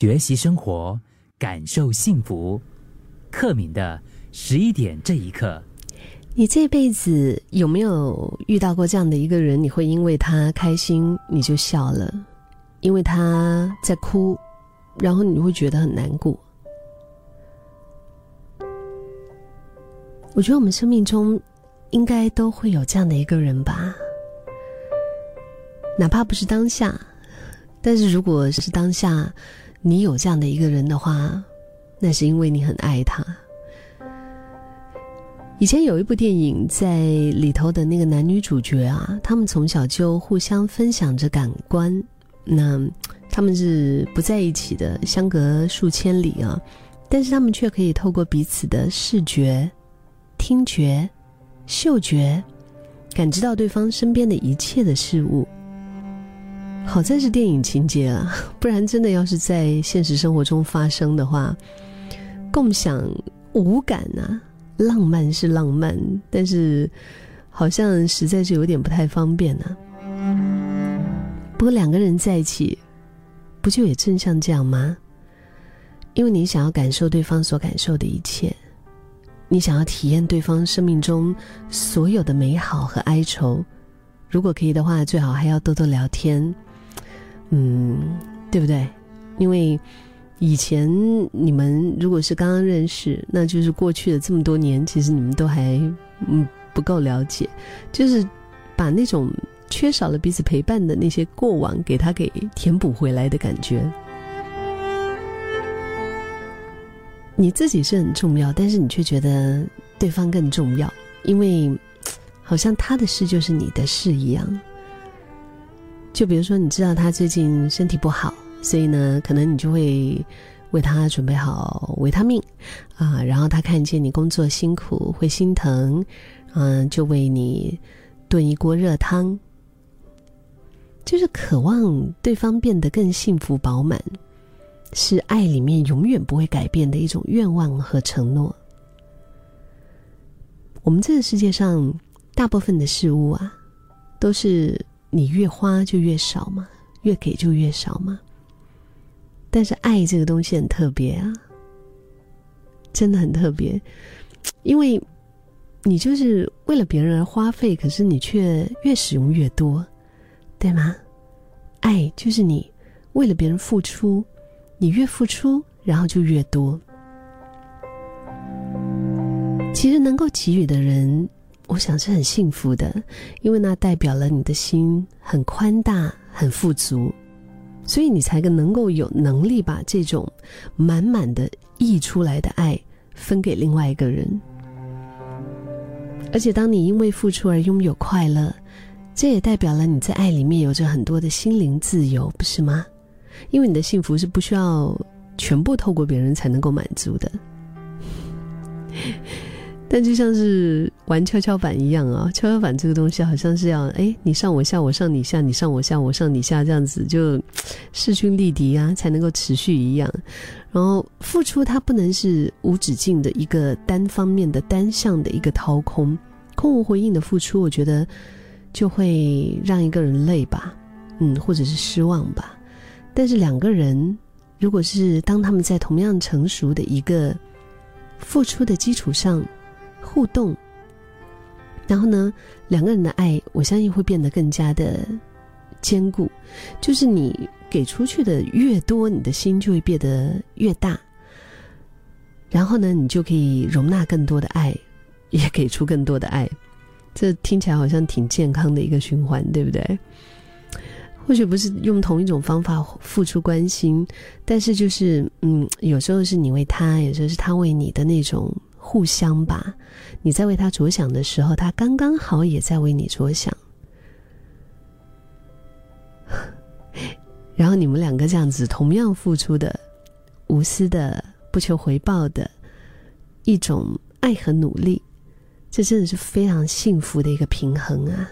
学习生活，感受幸福。克敏的十一点这一刻，你这辈子有没有遇到过这样的一个人？你会因为他开心你就笑了，因为他在哭，然后你会觉得很难过。我觉得我们生命中应该都会有这样的一个人吧，哪怕不是当下，但是如果是当下，你有这样的一个人的话。那是因为你很爱他。以前有一部电影，在里头的那个男女主角啊，他们从小就互相分享着感官。那他们是不在一起的，相隔数千里啊，但是他们却可以透过彼此的视觉、听觉、嗅觉，感知到对方身边的一切的事物。好在是电影情节啊，不然真的要是在现实生活中发生的话。共享无感啊，浪漫是浪漫，但是好像实在是有点不太方便呢。不过两个人在一起，不就也正像这样吗？因为你想要感受对方所感受的一切，你想要体验对方生命中所有的美好和哀愁。如果可以的话，最好还要多多聊天，嗯，对不对？因为。以前你们如果是刚刚认识，那就是过去的这么多年，其实你们都还嗯不够了解，就是把那种缺少了彼此陪伴的那些过往，给他给填补回来的感觉。你自己是很重要，但是你却觉得对方更重要，因为好像他的事就是你的事一样。就比如说，你知道他最近身体不好。所以呢，可能你就会为他准备好维他命啊，然后他看见你工作辛苦会心疼，嗯，就为你炖一锅热汤，就是渴望对方变得更幸福饱满，是爱里面永远不会改变的一种愿望和承诺。我们这个世界上大部分的事物啊，都是你越花就越少嘛，越给就越少嘛。但是爱这个东西很特别啊，真的很特别，因为你就是为了别人而花费，可是你却越使用越多，对吗？爱就是你为了别人付出，你越付出，然后就越多。其实能够给予的人，我想是很幸福的，因为那代表了你的心很宽大、很富足。所以你才能够有能力把这种满满的溢出来的爱分给另外一个人，而且当你因为付出而拥有快乐，这也代表了你在爱里面有着很多的心灵自由，不是吗？因为你的幸福是不需要全部透过别人才能够满足的。但就像是玩跷跷板一样啊，跷跷板这个东西好像是要哎，你上我下，我上你下，你上我下，我上你下，这样子就势均力敌啊，才能够持续一样。然后付出它不能是无止境的一个单方面的单向的一个掏空，空无回应的付出，我觉得就会让一个人累吧，嗯，或者是失望吧。但是两个人如果是当他们在同样成熟的一个付出的基础上。互动，然后呢，两个人的爱，我相信会变得更加的坚固。就是你给出去的越多，你的心就会变得越大。然后呢，你就可以容纳更多的爱，也给出更多的爱。这听起来好像挺健康的一个循环，对不对？或许不是用同一种方法付出关心，但是就是嗯，有时候是你为他，有时候是他为你的那种。互相吧，你在为他着想的时候，他刚刚好也在为你着想。然后你们两个这样子同样付出的、无私的、不求回报的一种爱和努力，这真的是非常幸福的一个平衡啊！